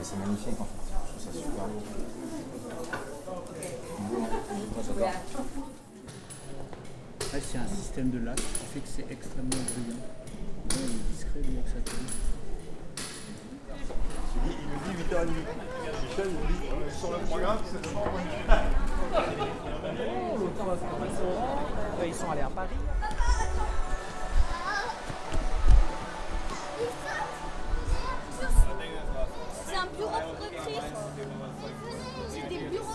mais c'est magnifique en fait. Je trouve ça super beau. c'est un système de lac qui fait que c'est extrêmement brillant. il est discret, bien que ça tourne. Il nous dit 8h30. Michel nous dit sur le programme, c'est le moment. Ils sont allés à Paris.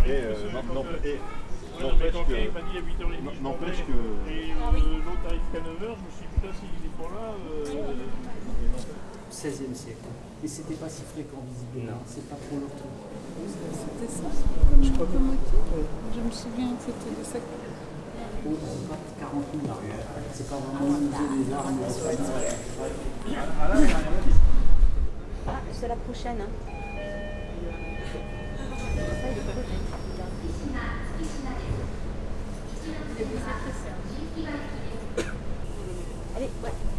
Et n'empêche que. Et euh, ah l'autre arrive qu'à 9h, je me suis dit, putain, s'il est pas là. 16e euh, ah euh, siècle. Et c'était pas si fréquent visiblement, c'est pas trop longtemps. C'était ça Je crois que Je me souviens que c'était ça. Oh, 40 000 C'est pas vraiment ah, un musée des arts, mais c'est la prochaine. Hein. あれ